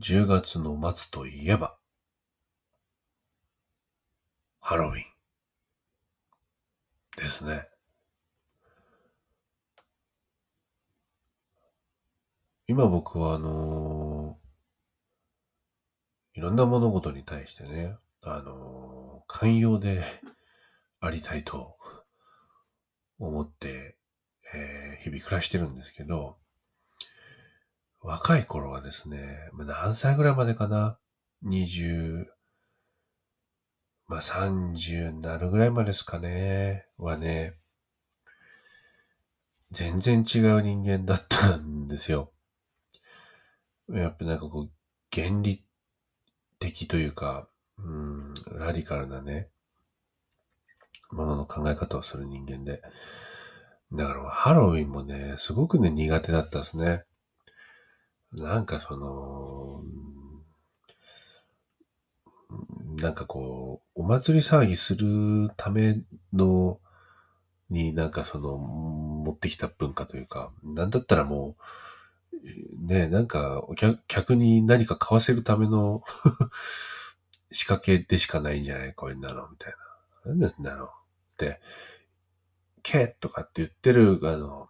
10月の末といえば、ハロウィンですね。今僕はあのいろんな物事に対してね、あの寛容で ありたいと思って、えー日々暮らしてるんですけど、若い頃はですね、何歳ぐらいまでかな ?20、まあ30になるぐらいまでですかね。はね、全然違う人間だったんですよ。やっぱなんかこう、原理的というか、うん、ラディカルなね、ものの考え方をする人間で。だからハロウィンもね、すごくね、苦手だったですね。なんかその、なんかこう、お祭り騒ぎするための、になんかその、持ってきた文化というか、なんだったらもう、ねえ、なんかお客客に何か買わせるための 仕掛けでしかないんじゃない？こういうなの？みたいな。なんだろう？って、けーとかって言ってる、あの、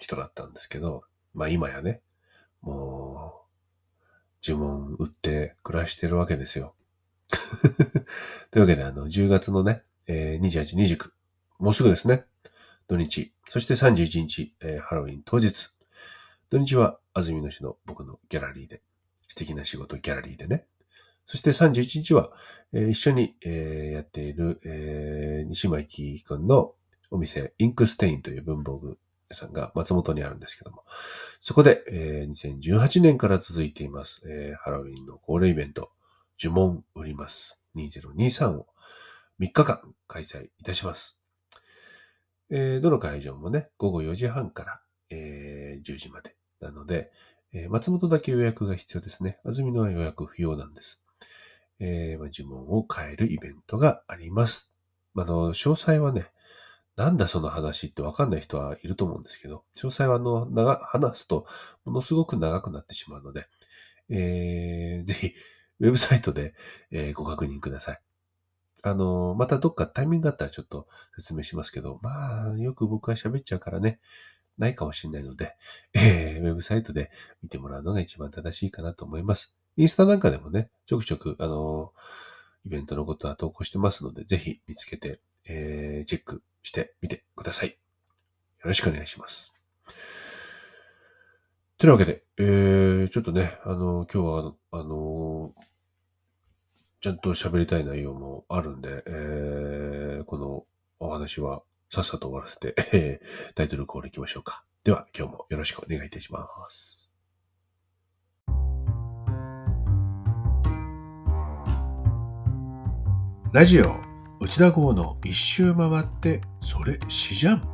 人だったんですけど、まあ今やね、もう、呪文売って暮らしてるわけですよ。というわけで、あの、10月のね、えー28、29、もうすぐですね、土日、そして31日、えーハロウィン当日、土日は安住の市の僕のギャラリーで、素敵な仕事ギャラリーでね、そして31日は、えー一緒に、えーやっている、えー西巻くんのお店、インクステインという文房具さんが松本にあるんですけども、そこで、えー2018年から続いています、えーハロウィンの恒例イベント、呪文売ります2023を3日間開催いたします。えーどの会場もね、午後4時半から、えー10時までなので、えー松本だけ予約が必要ですね。安住のは予約不要なんです。えーま呪文を変えるイベントがあります。あの、詳細はね、なんだその話ってわかんない人はいると思うんですけど、詳細はあの、長、話すとものすごく長くなってしまうので、えー ぜひ、ウェブサイトで、えーご確認ください。あの、またどっかタイミングがあったらちょっと説明しますけど、まあ、よく僕は喋っちゃうからね、ないかもしれないので、えーウェブサイトで見てもらうのが一番正しいかなと思います。インスタなんかでもね、ちょくちょく、あの、イベントのことは投稿してますので、ぜひ見つけて、えーチェックしてみてください。よろしくお願いします。というわけで、えー、ちょっとね、あの、今日は、あの、ちゃんと喋りたい内容もあるんで、えーこのお話はさっさと終わらせて、えータイトルコール行きましょうか。では、今日もよろしくお願いいたします。ラジオ、内田号の一周回って、それ詩じゃん。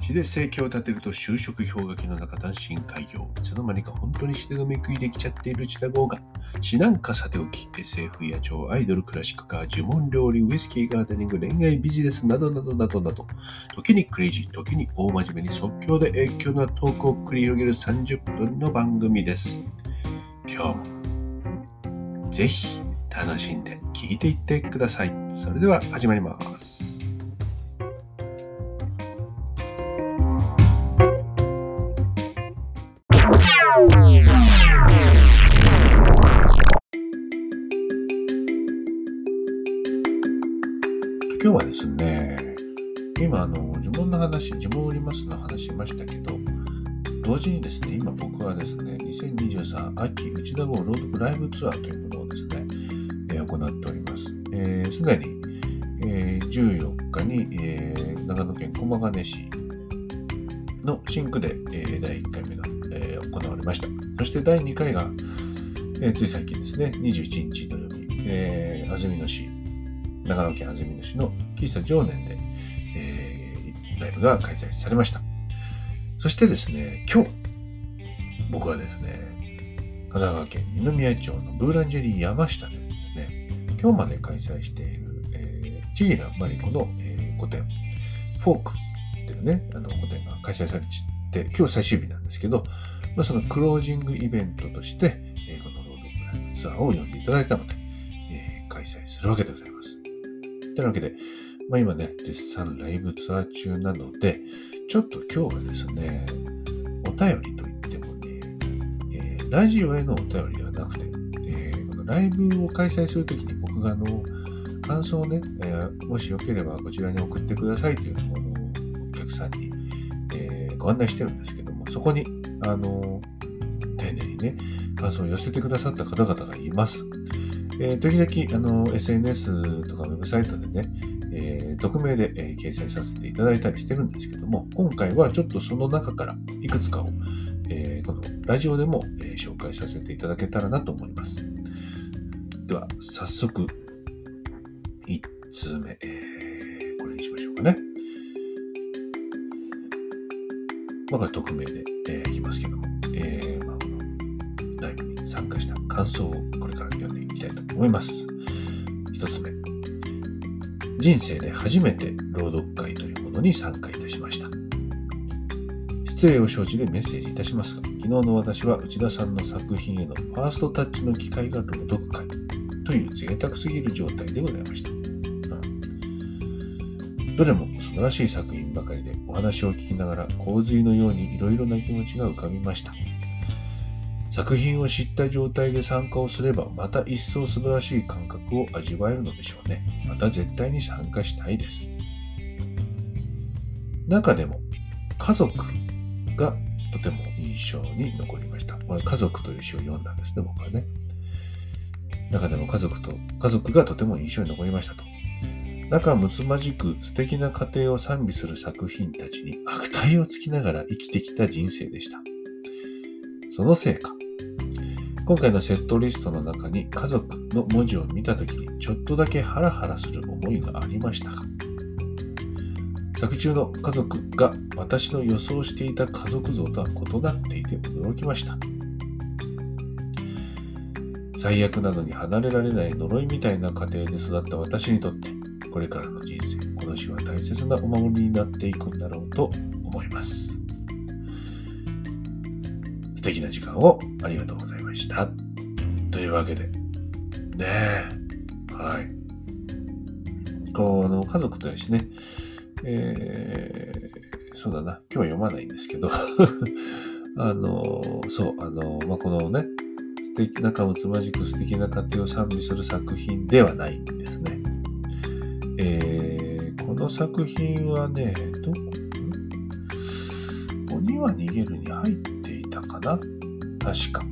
詩で生計を立てると就職氷河期の中単身開業。いつの間にか本当に詩で飲み食いできちゃっている内田号が、詩なんかさておき、SF や超アイドル、クラシックカー、呪文料理、ウイスキーガーデニング、恋愛ビジネスなどなどなどなど、時にクレイジー、時に大真面目に即興で影響なトークを繰り広げる30分の番組です。今日もぜひ楽しんで聞いていってください。それでは始まります。今日はですね、今あの呪文の話、呪文売りますの話しましたけど、同時にですね、今僕はですね、2023秋内田号ロードライブツアーというものをですね、行っております。えーでに、えー14日に、えー長野県駒ヶ根市の新区で、えー第1回目が、えー行われました。そして第2回が、えーつい最近ですね、21日土曜日、えー安曇野市、長野県安曇野市の喫茶常年で、えーライブが開催されました。そしてですね、今日、僕はですね、神奈川県二宮町のブーランジェリー山下で、今日まで開催している、えー、チギラマリコの、えー個展、フォークっていうね、あの個展が開催されて、今日最終日なんですけど、まあ、そのクロージングイベントとして、えー、このロードプライムツアーを呼んでいただいたので、えー、開催するわけでございます。というわけで、まあ、今ね、絶賛ライブツアー中なので、ちょっと今日はですね、お便りといってもね、えー、ラジオへのお便りではなくて、のライブを開催するときに僕があの、感想をね、えー、もしよければこちらに送ってくださいというものをお客さんに、えー、ご案内してるんですけども、そこに、あの、丁寧にね、感想を寄せてくださった方々がいます。えー、時々、あの、SNS とかウェブサイトでね、え、匿名で、え、掲載させていただいたりしてるんですけども、今回はちょっとその中からいくつかを、え、このラジオでも、え紹介させていただけたらなと思います。では、早速、1通目、えこれにしましょうかね。まあ、匿名で、えいきますけども、えまあ、このライブに参加した感想をこれから読んでいきたいと思います。1つ目。人生で初めて朗読会というものに参加いたしました。失礼を承知でメッセージいたしますが、昨日の私は内田さんの作品へのファーストタッチの機会が朗読会という贅沢すぎる状態でございました。どれも素晴らしい作品ばかりでお話を聞きながら洪水のようにいろいろな気持ちが浮かびました。作品を知った状態で参加をすればまた一層素晴らしい感覚を味わえるのでしょうね。また絶対に参加したいです。中でも家族がとても印象に残りました。これ家族という詩を読んだんですね、僕はね。中でも家族と、家族がとても印象に残りましたと。仲睦まじく素敵な家庭を賛美する作品たちに悪態をつきながら生きてきた人生でした。そのせいか、今回のセットリストの中に家族の文字を見たときにちょっとだけハラハラする思いがありましたが、作中の家族が私の予想していた家族像とは異なっていて驚きました。最悪なのに離れられない呪いみたいな家庭で育った私にとって、これからの人生、この詩は大切なお守りになっていくんだろうと思います。素敵な時間をありがとうございました。というわけで、ねえ、はい。この家族とやしね、えー、そうだな、今日は読まないんですけど あの、そう、あの、まあ、このね、素敵、仲睦まじく素敵な家庭を賛美する作品ではないんですね。えー、この作品はね、どこ？鬼は逃げるに入っていたかな？確か。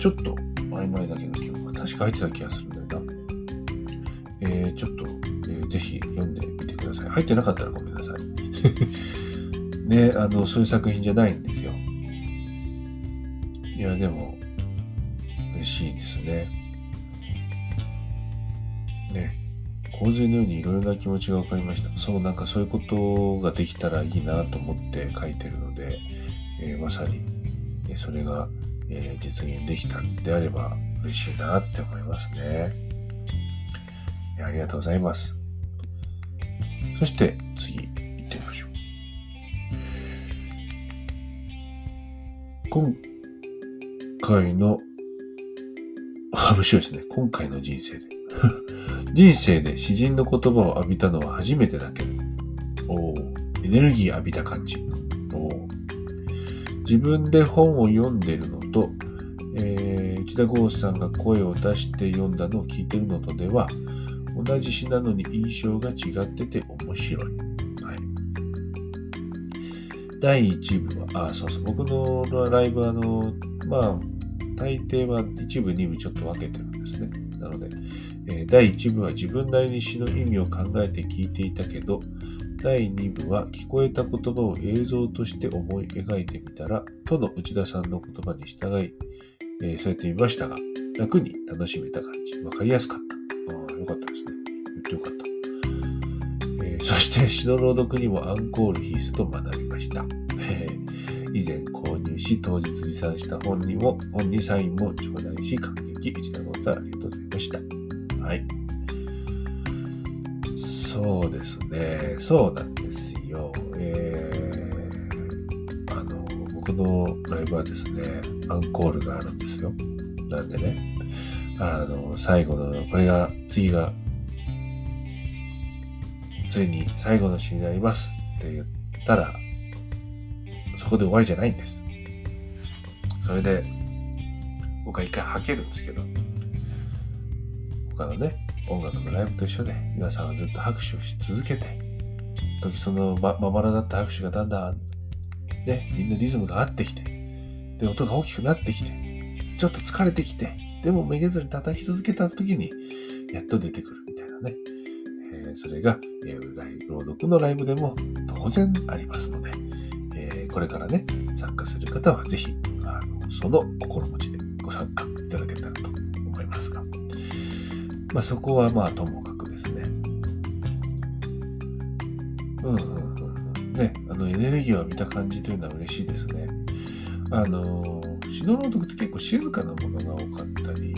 ちょっと曖昧だけど記憶が確か入ってた気がするんだよな。えー、ちょっと、えー、ぜひ読んでみてください。入ってなかったらごめんなさい。ね、あの、そういう作品じゃないんですよ。いや、でも、しいですね。ね。洪水のようにいろいろな気持ちが分かりました。そう、なんかそういうことができたらいいなと思って書いてるので、えー、まさに、えそれが、えー、実現できたんであれば嬉しいなって思いますね。ありがとうございます。そして次行ってみましょう。今回の、面白いですね。今回の人生で。人生で詩人の言葉を浴びたのは初めてだけど。おエネルギー浴びた感じ。お自分で本を読んでるのと、えー、内田剛さんが声を出して読んだのを聞いてるのとでは、同じ詩なのに印象が違ってて面白い。はい。第1部は、あ、そうそう、僕のライブ、あの、まあ、大抵は1部、2部ちょっと分けてるんですね。なので、え、第1部は自分なりに詩の意味を考えて聞いていたけど、第2部は聞こえた言葉を映像として思い描いてみたら、との内田さんの言葉に従い、えー、そうやってみましたが、楽に楽しめた感じ、わかりやすかった。ああ、よかったですね。言ってよかった。えー、そして詩の朗読にもアンコール必須と学びました。以前購入し、当日持参した本にも、本にサインも頂戴し、感激、一田ござありがとうございました。はい。そうですね。そうなんですよ。えー、あの、僕のライブはですね、アンコールがあるんですよ。なんでね、あの、最後の、これが、次が、ついに最後の詩になりますって言ったら、そこで終わりじゃないんです。それで、僕は一回吐けるんですけど、他のね、音楽のライブと一緒で、皆さんはずっと拍手をし続けて、時そのままばらだった拍手がだんだん、ね、みんなリズムが合ってきて、で、音が大きくなってきて、ちょっと疲れてきて、でもめげずに叩き続けた時に、やっと出てくるみたいなね。えー、それが、えー、朗読のライブでも当然ありますので、これからね、参加する方はぜひ、あのその心持ちでご参加いただけたらと思いますが、まあ、そこはまあともかくですね。うんうんうん。ね、あのエネルギーを見た感じというのは嬉しいですね。あの、詩の朗読って結構静かなものが多かったり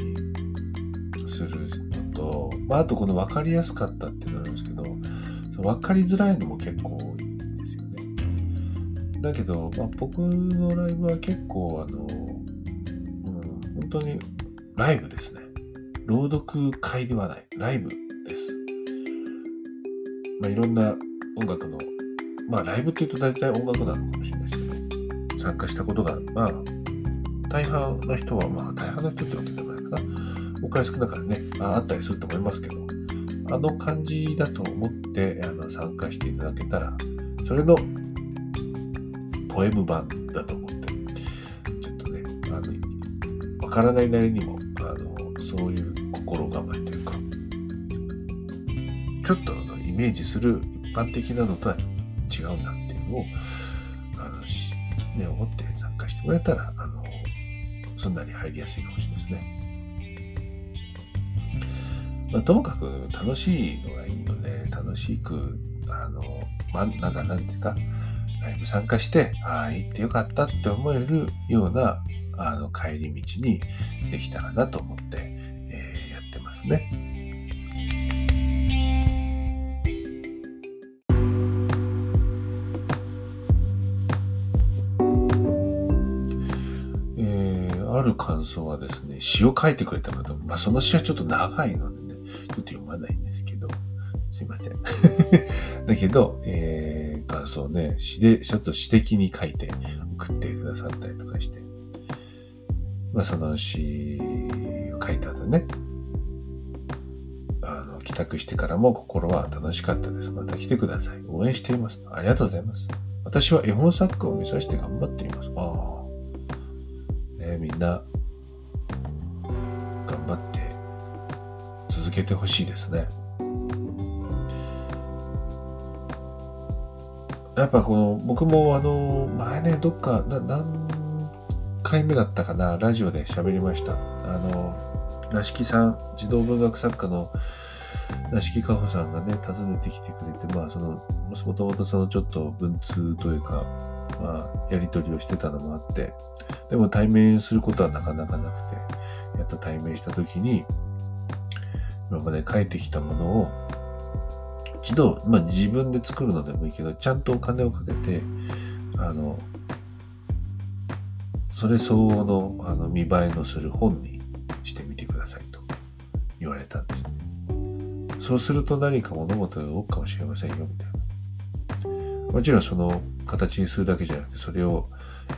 するのと、まあ、あとこの分かりやすかったっていうのがあるんですけど、分かりづらいのも結構。だけど、まあ、僕のライブは結構あの、うん、本当にライブですね。朗読会ではない、ライブです。まあ、いろんな音楽の、まあライブって言うと大体音楽なのかもしれないですけど、参加したことが、まあ、大半の人は、まあ大半の人ってわけでもないかな。お金少なからねあ、あったりすると思いますけど、あの感じだと思ってあの参加していただけたら、それのポエム版だと思って、ちょっとね、あの、わからないなりにも、あの、そういう心構えというか、ちょっとあのイメージする一般的なのとは違うんだっていうのを、あの、しね、思って参加してもらえたら、あの、すんなり入りやすいかもしれないですね。まあ、ともかく楽しいのがいいので、楽しく、あの、ま、なんか、なんていうか、ライブ参加して、ああ、行ってよかったって思えるような、あの、帰り道にできたらなと思って、ですね。え、ある感想はですね、詩を書いてくれた方、まあその詩はちょっと長いのでね、ちょっと読まないんですけど、すいません。だけど、えー、感想ね、詩で、ちょっと詩的に書いて送ってくださったりとかして、まあその詩を書いた後ね、あの帰宅してからも心は楽しかったです。また来てください。応援しています。ありがとうございます。私は絵本作家を目指して頑張っています。ああ。ねみんな、頑張って続けてほしいですね。やっぱこの、僕もあの、前ね、どっか、な、何回目だったかな、ラジオで喋りました。あの、らしきさん、児童文学作家の屋敷かほさんがね、訪ねてきてくれて、まあ、その、もともとそのちょっと文通というか、まあ、やりとりをしてたのもあって、でも対面することはなかなかなくて、やっと対面したときに、今まで書いてきたものを、一度、まあ自分で作るのでもいいけど、ちゃんとお金をかけて、あの、それ相応のあの見栄えのする本にしてみてくださいと言われたんです。そうすると何か物事が動くかもしれませんよ、みたいな。もちろんその形にするだけじゃなくて、それを、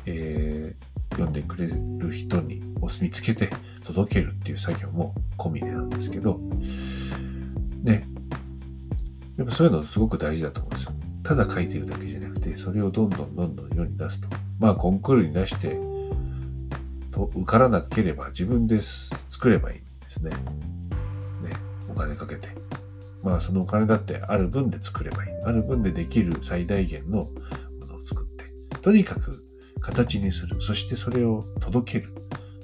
えー、読んでくれる人に見つけて届けるっていう作業も込みでなんですけど、ね。やっぱそういうのすごく大事だと思うんですよ。ただ書いてるだけじゃなくて、それをどんどんどんどん世に出すと。まあ、コンクールに出して、と受からなければ自分で作ればいいんですね。ね。お金かけて。まあそのお金だってある分で作ればいい。ある分でできる最大限のものを作って、とにかく形にする。そしてそれを届ける。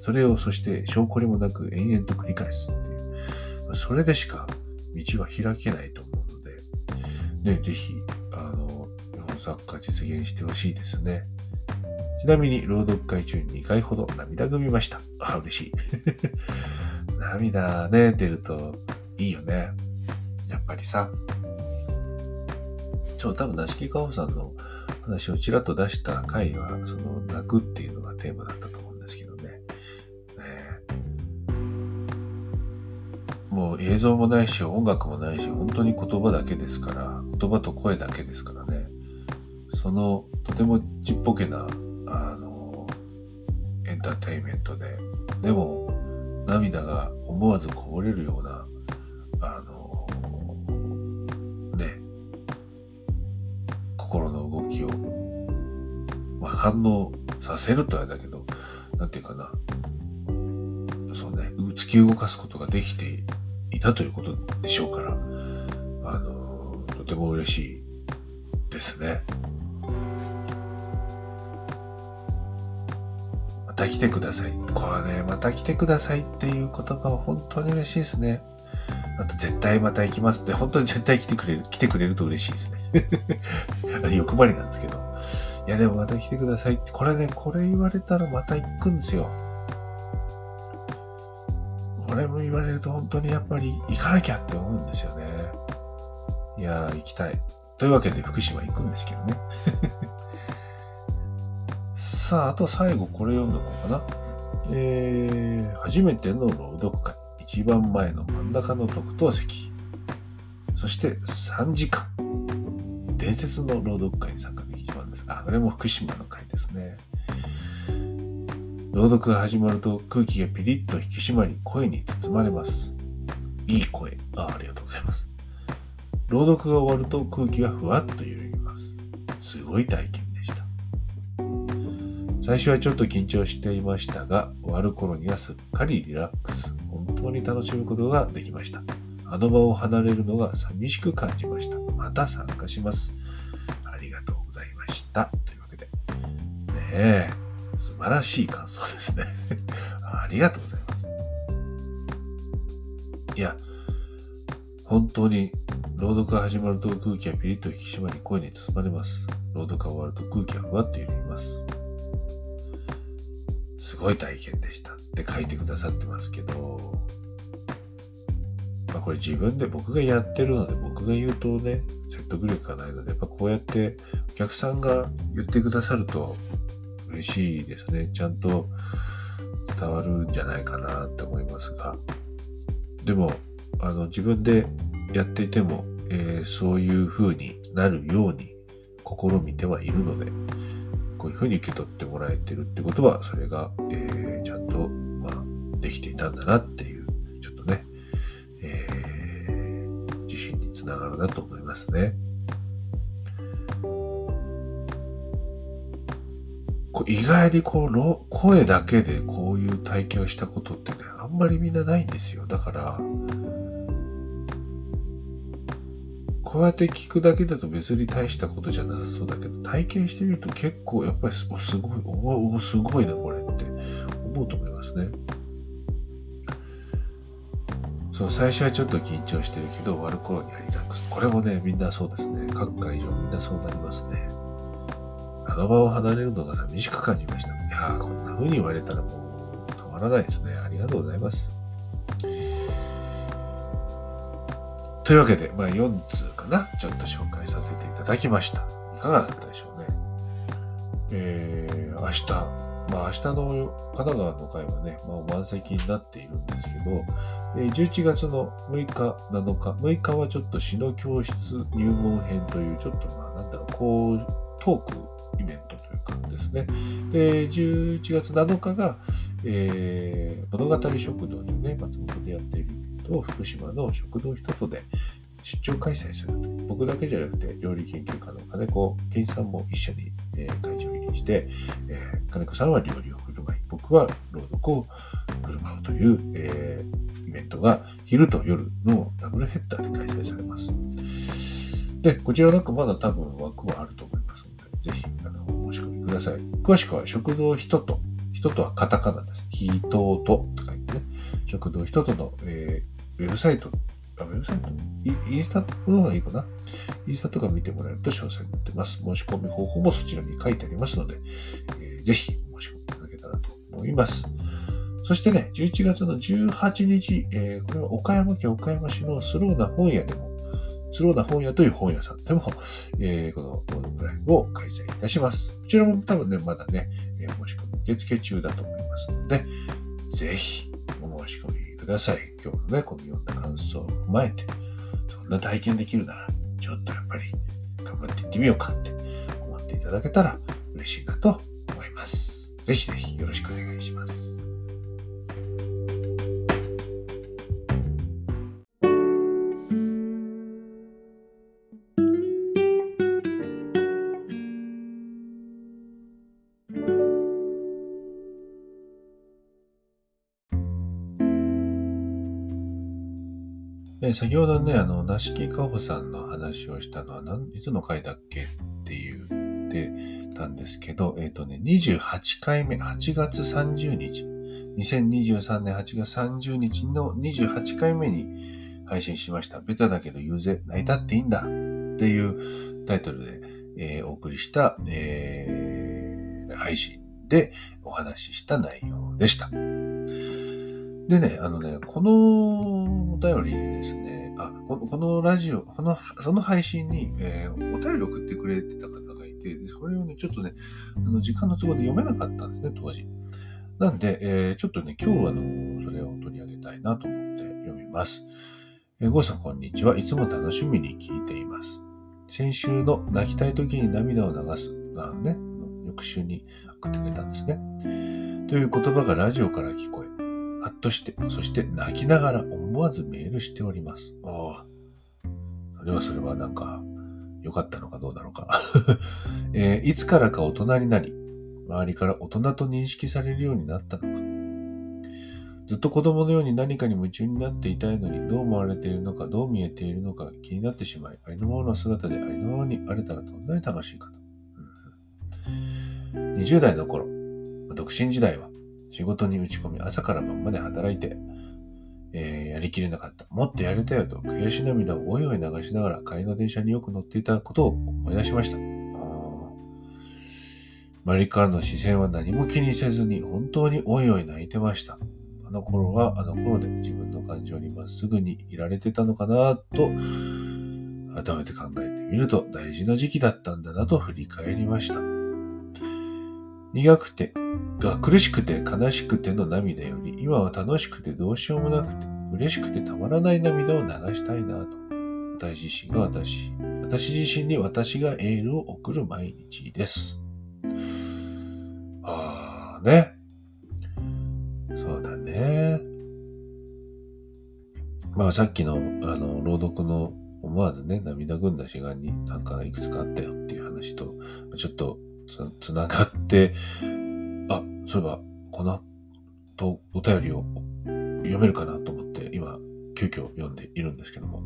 それをそして証拠りもなく延々と繰り返すっていう。それでしか道は開けないと、ね、ぜひ、あの、日本サッカー実現してほしいですね。ちなみに、朗読会中に2回ほど涙ぐみました。あ、嬉しい。涙ね、出るといいよね。やっぱりさ、ちょ、多分、なしきかおさんの話をちらっと出した回は、その泣くっていうのがテーマだったともう映像もないし、音楽もないし、本当に言葉だけですから、言葉と声だけですからね。その、とてもちっぽけな、あの、エンターテインメントで、でも、涙が思わずこぼれるような、あの、ね、心の動きを、まあ、反応させるとあれだけど、なんていうかな、そうね、突き動かすことができてたということでしょうから、あの、とても嬉しいですね。また来てください。これね、また来てくださいっていう言葉は本当に嬉しいですね。あと絶対また行きますって、本当に絶対来てくれる、来てくれると嬉しいですね。欲張りなんですけど。いやでもまた来てくださいって、これね、これ言われたらまた行くんですよ。これも言われると本当にやっぱり行かなきゃって思うんですよね。いやー、行きたい。というわけで福島行くんですけどね。さあ、あと最後これ読んどこうかな。えー、初めての朗読会。一番前の真ん中の特等席。そして3時間。伝説の朗読会に参加できたんです。あ、これも福島の会ですね。朗読が始まると空気がピリッと引き締まり、声に包まれます。いい声。あありがとうございます。朗読が終わると空気がふわっと揺らぎます。すごい体験でした。最初はちょっと緊張していましたが、終わる頃にはすっかりリラックス。本当に楽しむことができました。あの場を離れるのが寂しく感じました。また参加します。ありがとうございました。というわけで。ねえ、晴らしい感想ですね。ありがとうございます。いや、本当に朗読が始まると空気がピリッと引き締まり声に包まれます。朗読が終わると空気がふわっと揺れます。すごい体験でしたって書いてくださってますけど、まあこれ自分で僕がやってるので僕が言うとね、説得力がないので、やっぱこうやってお客さんが言ってくださると嬉しいですね。ちゃんと伝わるんじゃないかなって思いますが。でも、あの自分でやっていても、えー、そういう風になるように試みてはいるので、こういう風に受け取ってもらえてるってことは、それが、えー、ちゃんと、まあ、できていたんだなっていう、ちょっとね、えー、自信につながるなと思いますね。意外にこう、声だけでこういう体験をしたことってね、あんまりみんなないんですよ。だから、こうやって聞くだけだと別に大したことじゃなさそうだけど、体験してみると結構やっぱりすごい、おおすごいなこれって思うと思いますね。そう、最初はちょっと緊張してるけど、終わる頃にはリラックス。これもね、みんなそうですね。各会場みんなそうなりますね。あの場を離れるのが寂しく感じました。いやー、こんな風に言われたらもう止まらないですね。ありがとうございます。というわけで、まあ、4通かな、ちょっと紹介させていただきました。いかがだったでしょうね。えー、明日、まあ明日の神奈川の回はね、まあ満席になっているんですけど、えー、11月の6日、7日、6日はちょっと詩の教室入門編という、ちょっとまあなんだろう、こう、トークイベントというかですね。で、11月7日が、えー、物語食堂というね、松本でやっていると福島の食堂人とで出張開催すると。僕だけじゃなくて、料理研究家の金子健さんも一緒に、えー、会場入りして、えー、金子さんは料理を振る舞い、僕は朗読を振る舞うという、えー、イベントが昼と夜のダブルヘッダーで開催されます。で、こちらなんかまだ多分枠はあると思いますので、ぜひ、ださい。詳しくは食堂人と、人とはカタカナです。人とと書いてね、食堂人との、えー、ウェブサイト、あ、ウェブサイト？インスタの方がいいかな？インスタとか見てもらえると詳細に載ってます。申し込み方法もそちらに書いてありますので、えー、ぜひ申し込みいただけたらと思います。そしてね、11月の18日、えー、これは岡山県岡山市のスローな本屋でもスローな本屋という本屋さんでも、えー、このオードブライブを開催いたします。こちらも多分ね、まだね、えー、申し込み受付中だと思いますので、ぜひお申し込みください。今日のね、この読んだ感想を踏まえて、そんな体験できるなら、ちょっとやっぱり頑張っていってみようかって思っていただけたら嬉しいなと思います。ぜひぜひよろしくお願いします。え先ほどね、あの、なしきかほさんの話をしたのは、なんいつの回だっけって言ってたんですけど、えっ、ー、とね、28回目、8月30日、2023年8月30日の28回目に配信しました。ベタだけど言うぜ、泣いたっていいんだっていうタイトルで、えー、お送りした、えー、配信でお話しした内容でした。でね、あのね、このお便りですね、あ、このこのラジオ、この、その配信に、えー、お便り送ってくれてた方がいて、でそれをね、ちょっとね、あの時間の都合で読めなかったんですね、当時。なんで、えー、ちょっとね、今日はあの、それを取り上げたいなと思って読みます。えー、ゴーさん、こんにちは。いつも楽しみに聞いています。先週の泣きたい時に涙を流す、なね、翌週に送ってくれたんですね。という言葉がラジオから聞こえ、はっとして、そして泣きながら思わずメールしております。ああ。それはそれはなんか、良かったのかどうなのか、えー、いつからか大人になり、周りから大人と認識されるようになったのか。ずっと子供のように何かに夢中になっていたいのに、どう思われているのか、どう見えているのか気になってしまい、ありのままの姿でありのままにあれたらどんなに楽しいかと。20代の頃、独身時代は、仕事に打ち込み、朝から晩まで働いて、えー、やりきれなかった。もっとやりたよと悔し涙をおいおい流しながら帰りの電車によく乗っていたことを思い出しました。周りからの視線は何も気にせずに本当においおい泣いてました。あの頃はあの頃で自分の感情にまっすぐにいられてたのかなと改めて考えてみると大事な時期だったんだなと振り返りました。苦くてが苦しくて悲しくての涙より、今は楽しくてどうしようもなくて、嬉しくてたまらない涙を流したいなと。私自身が私、私自身に私がエールを送る毎日です。ああ、ね。そうだね。まあさっきの、あの、朗読の思わずね、涙ぐんだ志願になんかいくつかあったよっていう話と、ちょっとつ、つながって、あ、そういえば、このとお便りを読めるかなと思って、今、急遽読んでいるんですけども。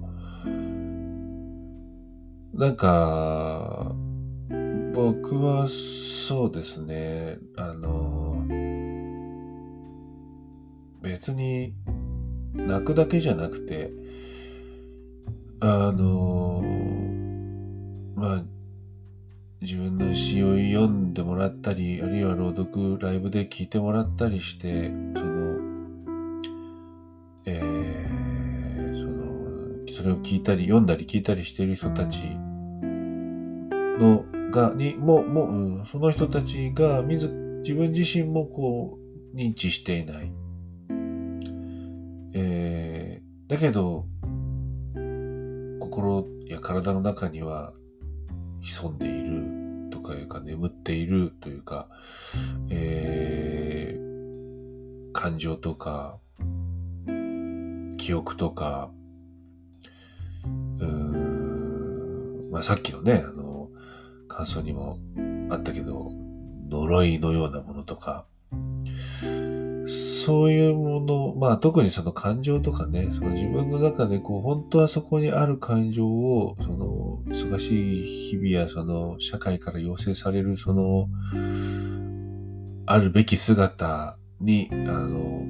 なんか、僕はそうですね、あの、別に泣くだけじゃなくて、あの、まあ、自分の詩を読んでもらったり、あるいは朗読、ライブで聞いてもらったりして、その、えー、その、それを聞いたり、読んだり聞いたりしている人たちの、が、に、も、も、う、その人たちが、自、自分自身もこう、認知していない。えー、だけど、心や体の中には潜んでいるとかいうか眠っているというか、えー、感情とか、記憶とか、うーん、まあ、さっきのね、あの、感想にもあったけど、呪いのようなものとか、そういうもの、まあ特にその感情とかね、その自分の中でこう、本当はそこにある感情を、その忙しい日々やその社会から要請されるその、あるべき姿に、あの、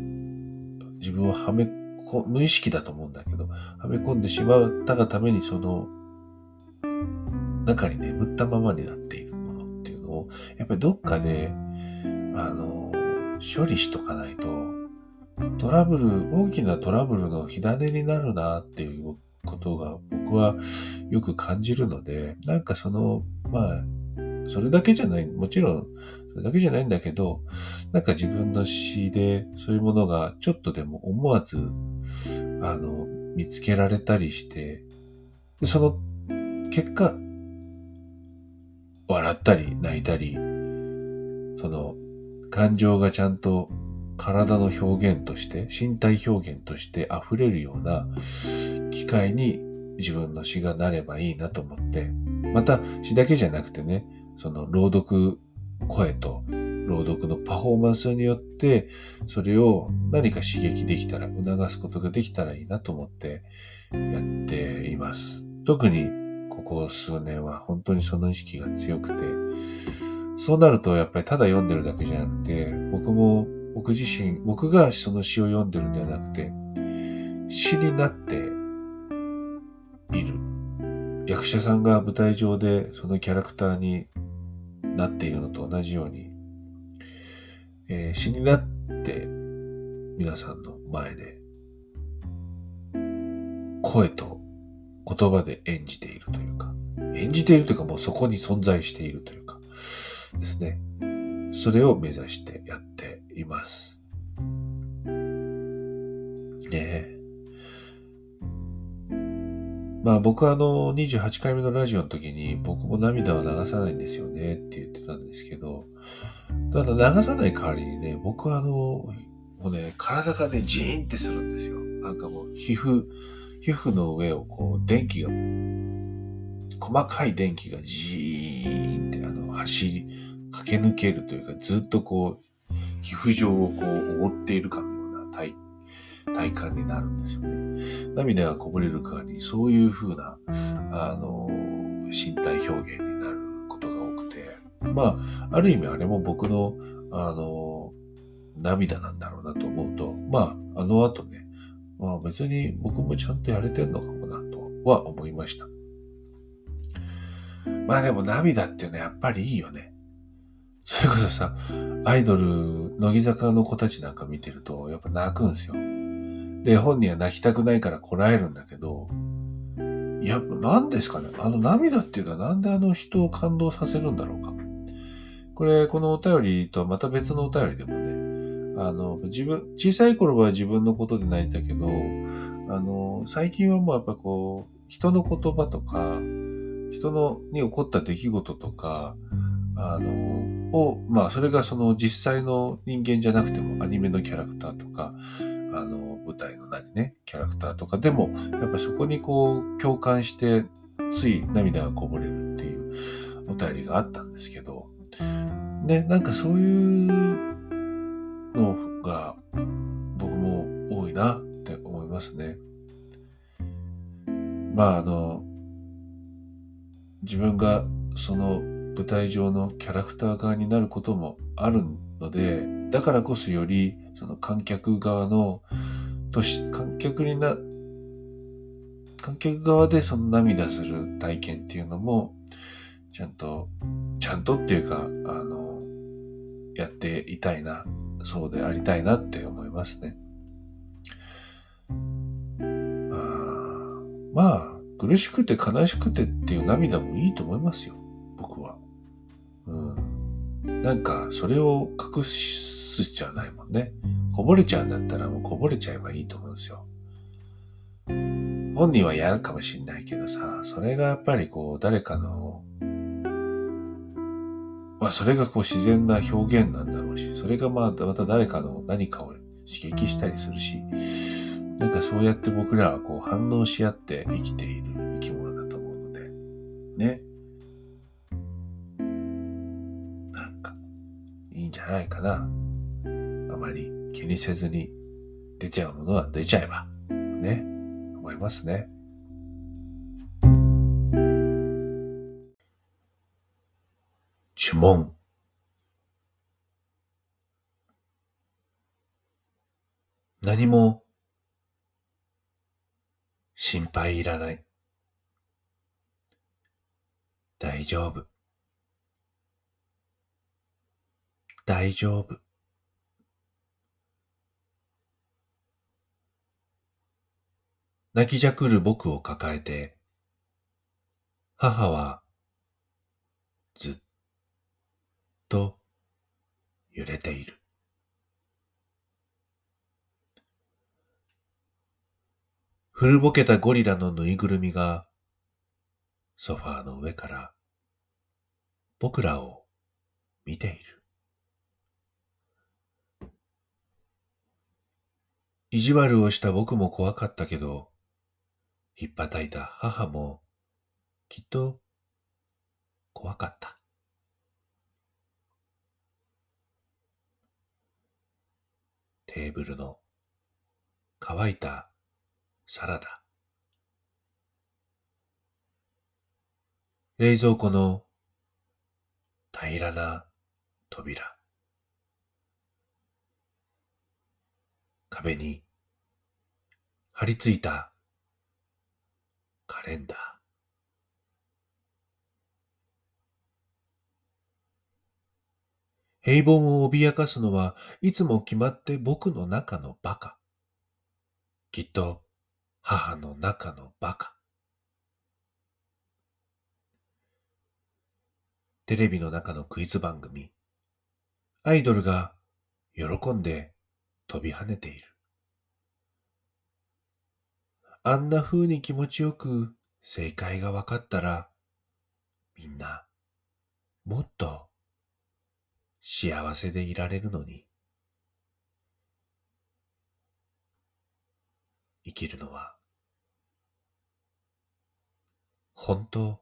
自分をはめこ、無意識だと思うんだけど、はめ込んでしまったがためにその、中に眠ったままになっているものっていうのを、やっぱりどっかで、あの、処理しとかないと、トラブル、大きなトラブルの火種になるなっていうことが僕はよく感じるので、なんかその、まあ、それだけじゃない、もちろん、それだけじゃないんだけど、なんか自分の詩でそういうものがちょっとでも思わず、あの、見つけられたりして、その結果、笑ったり泣いたり、その感情がちゃんと体の表現として、身体表現として溢れるような機会に自分の詩がなればいいなと思って、また詩だけじゃなくてね、その朗読声と朗読のパフォーマンスによって、それを何か刺激できたら、促すことができたらいいなと思ってやっています。特にここ数年は本当にその意識が強くて、そうなるとやっぱりただ読んでるだけじゃなくて、僕も僕自身、僕がその詩を読んでるんではなくて、詩になっている。役者さんが舞台上でそのキャラクターになっているのと同じように、えー、詩になって皆さんの前で声と言葉で演じているというか、演じているというかもうそこに存在しているというかですね。それを目指してやっています。ね。まあ僕はあの28回目のラジオの時に僕も涙は流さないんですよねって言ってたんですけど、ただ流さない代わりにね、僕はあの、もうね、体がね、ジーンってするんですよ。なんかもう皮膚、皮膚の上をこう電気が、細かい電気がジーンってあの走り、駆け抜けるというか、ずっとこう、皮膚上をこう覆っているかのような体体感になるんですよね。涙がこぼれる代わりに、そういう風な、あの、身体表現になることが多くて、まあ、ある意味あれも僕の、あの、涙なんだろうなと思うと、まあ、あの後ね、まあ別に僕もちゃんとやれてんのかもなとは思いました。まあでも涙っていうのはやっぱりいいよね。それこそさ、アイドル、乃木坂の子たちなんか見てると、やっぱ泣くんですよ。で、本人は泣きたくないからこらえるんだけど、いや、何ですかねあの涙っていうのはなんであの人を感動させるんだろうか。これ、このお便りとはまた別のお便りでもね、あの、自分、小さい頃は自分のことで泣いたけど、あの、最近はもうやっぱこう、人の言葉とか、人のに起こった出来事とか、あの、を、まあ、それがその実際の人間じゃなくてもアニメのキャラクターとか、あの、舞台の何ね、キャラクターとかでも、やっぱそこにこう、共感して、つい涙がこぼれるっていうお便りがあったんですけど、ね、なんかそういうのが、僕も多いなって思いますね。まあ、あの、自分がその舞台上のキャラクター側になることもあるので、だからこそよりその観客側の、とし、観客にな、観客側でその涙する体験っていうのも、ちゃんと、ちゃんとっていうか、あの、やっていたいな、そうでありたいなって思いますね。まあ、苦しくて悲しくてっていう涙もいいと思いますよ。うん。なんか、それを隠す必要はないもんね。こぼれちゃうんだったらもうこぼれちゃえばいいと思うんですよ。本人は嫌かもしんないけどさ、それがやっぱりこう、誰かの、まあそれがこう自然な表現なんだろうし、それがまあまた誰かの何かを刺激したりするし、なんかそうやって僕らはこう反応し合って生きている生き物だと思うので、ね。んじゃないかな。あまり気にせずに出ちゃうものは出ちゃえば、ね、思いますね。呪文。何も心配いらない。大丈夫。大丈夫。泣きじゃくる僕を抱えて母はずっと揺れている。古ぼけたゴリラのぬいぐるみがソファーの上から僕らを見ている。意地悪をした僕も怖かったけど、ひっぱたいた母もきっと怖かった。テーブルの乾いたサラダ。冷蔵庫の平らな扉。壁に張り付いたカレンダー。平凡を脅かすのはいつも決まって僕の中の馬鹿。きっと母の中の馬鹿。テレビの中のクイズ番組。アイドルが喜んで飛び跳ねている。あんな風に気持ちよく正解が分かったら、みんな、もっと幸せでいられるのに。生きるのは、本当、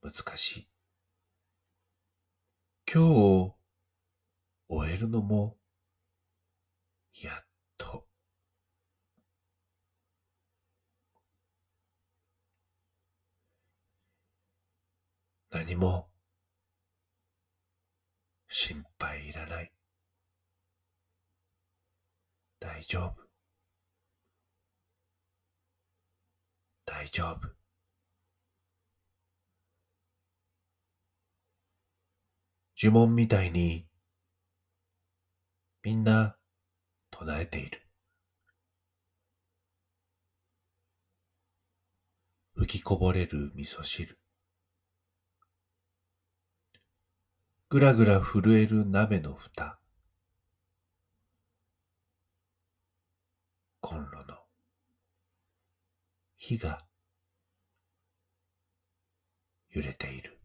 難しい。今日を終えるのも、やっと。何も心配いらない。大丈夫。大丈夫。呪文みたいに、みんな唱えている。吹きこぼれる味噌汁。ぐらぐら震える鍋の蓋。コンロの火が揺れている。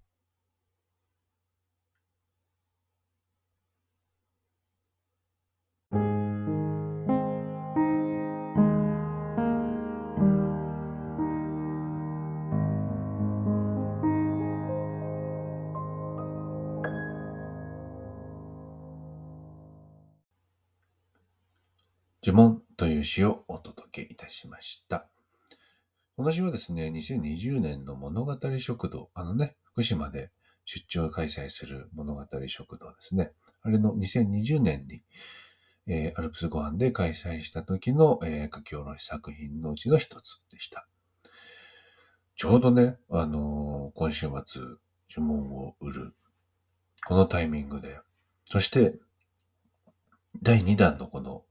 呪文という詩をお届けいたしました。この詩はですね、2020年の物語食堂、あのね、福島で出張開催する物語食堂ですね。あれの2020年に、えー、アルプスご飯で開催した時の、えー、書き下ろし作品のうちの一つでした。ちょうどね、あのー、今週末、呪文を売る、このタイミングで、そして、第2弾のこの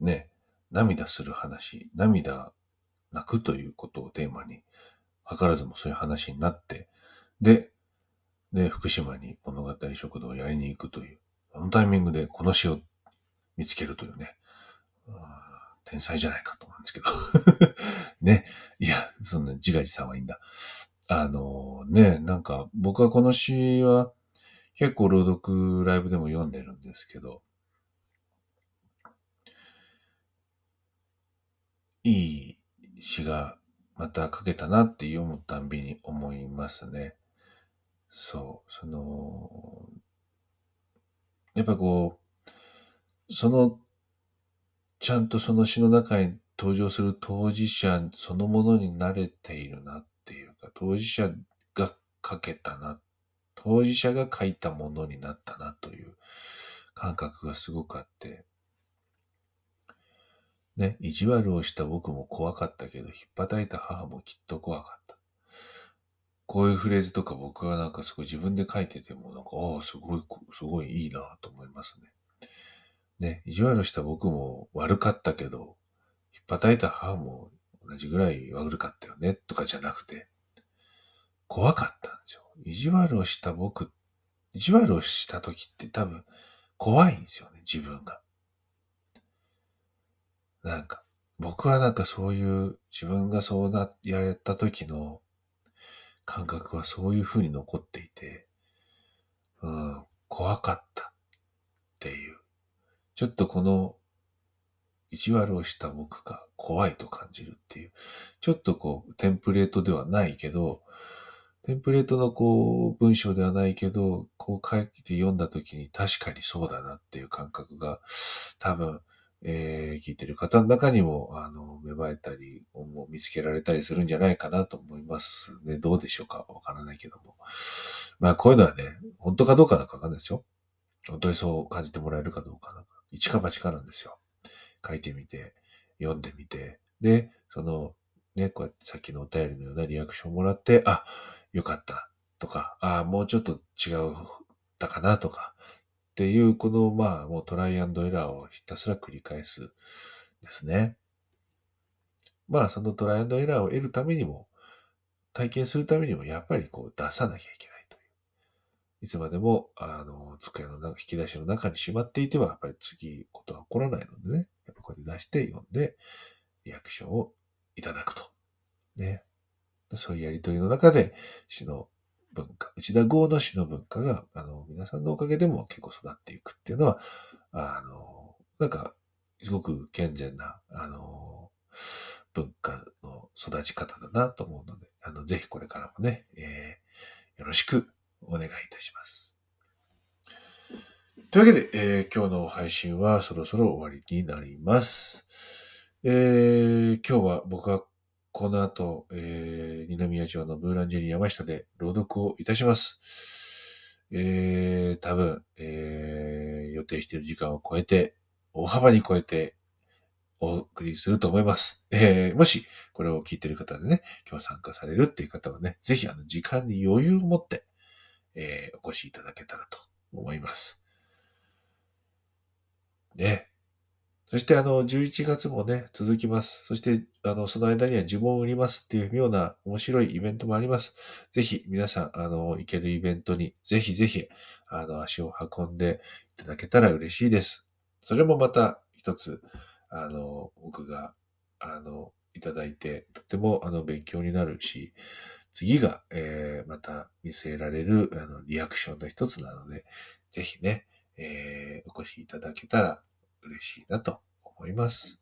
ね、涙する話、涙泣くということをテーマに、かからずもそういう話になって、で、で、福島に物語食堂をやりに行くという、あのタイミングでこの詩を見つけるというね、天才じゃないかと思うんですけど ね。いや、そんな自画自賛はいいんだ。あのね、なんか僕はこの詩は結構朗読ライブでも読んでるんですけど、いい詩がまた書けたなって読むたんびに思いますね。そう、その、やっぱこう、その、ちゃんとその詩の中に登場する当事者そのものに慣れているなっていうか、当事者が書けたな、当事者が書いたものになったなという感覚がすごくあって、ね、意地悪をした僕も怖かったけど、引っ叩いた母もきっと怖かった。こういうフレーズとか僕はなんかすごい自分で書いてても、なんか、ああ、すごい、すごいいいなと思いますね。ね、意地悪した僕も悪かったけど、引っ叩いた母も同じぐらい悪かったよね、とかじゃなくて、怖かったんですよ。意地悪をした僕、意地悪をした時って多分怖いんですよね、自分が。なんか、僕はなんかそういう自分がそうな、やれた時の感覚はそういう風に残っていて、うん、怖かったっていう。ちょっとこの意地悪をした僕が怖いと感じるっていう。ちょっとこう、テンプレートではないけど、テンプレートのこう、文章ではないけど、こう書いて読んだ時に確かにそうだなっていう感覚が、多分、えー、聞いてる方の中にも、あの、芽生えたり、見つけられたりするんじゃないかなと思いますね。どうでしょうか？わからないけども。まあ、こういうのはね、本当かどうかなんかわかんないですよ。本当にそう感じてもらえるかどうかなんか。一か八かなんですよ。書いてみて、読んでみて、で、その、ね、こうやってさっきのお便りのようなリアクションをもらって、あ、よかったとか、あ、もうちょっと違うだかなとか、っていう、この、まあ、もうトライアンドエラーをひたすら繰り返すですね。まあ、そのトライアンドエラーを得るためにも、体験するためにも、やっぱりこう出さなきゃいけないという。いつまでも、あの、机の中、引き出しの中にしまっていては、やっぱり次、ことは起こらないのでね。やっぱこうやって出して読んで、リアクションをいただくと。ね。そういうやりとりの中で、詩の文化、内田豪の詩の文化が、あの、皆さんのおかげでも結構育っていくっていうのは、あの、なんか、すごく健全な、あの、文化の育ち方だなと思うので、あの、ぜひこれからもね、えー、よろしくお願いいたします。というわけで、えー、今日の配信はそろそろ終わりになります。えー、今日は僕はこの後、えー、二宮町のブーランジェリー山下で朗読をいたします。えー、多分、えー、予定している時間を超えて、大幅に超えてお送りすると思います。えー、もし、これを聞いている方でね、今日参加されるっていう方はね、ぜひあの、時間に余裕を持って、えー、お越しいただけたらと思います。ね。そしてあの、11月もね、続きます。そして、あの、その間には呪文を売りますっていうような面白いイベントもあります。ぜひ皆さん、あの、行けるイベントに、ぜひぜひ、あの、足を運んでいただけたら嬉しいです。それもまた一つ、あの、僕が、あの、いただいて、とても、あの、勉強になるし、次が、えー、また見据えられる、あの、リアクションの一つなので、ぜひね、えー、お越しいただけたら嬉しいなと思います。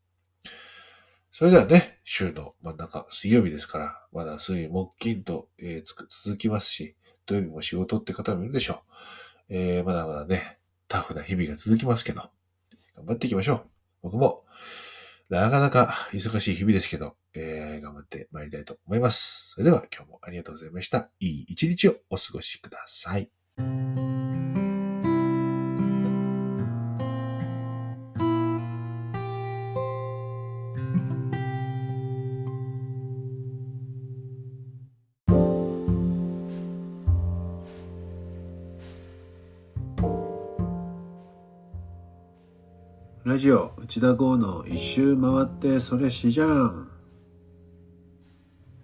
それではね、週の真ん中、水曜日ですから、まだ水、木、金と、えー、続きますし、土曜日も仕事って方もいるでしょう。えー、まだまだね、タフな日々が続きますけど、頑張っていきましょう。僕も、なかなか忙しい日々ですけど、えー、頑張って参りたいと思います。それでは今日もありがとうございました。いい一日をお過ごしください。ジオ内田剛の一周回ってそれしじゃん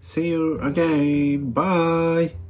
See you again. Bye.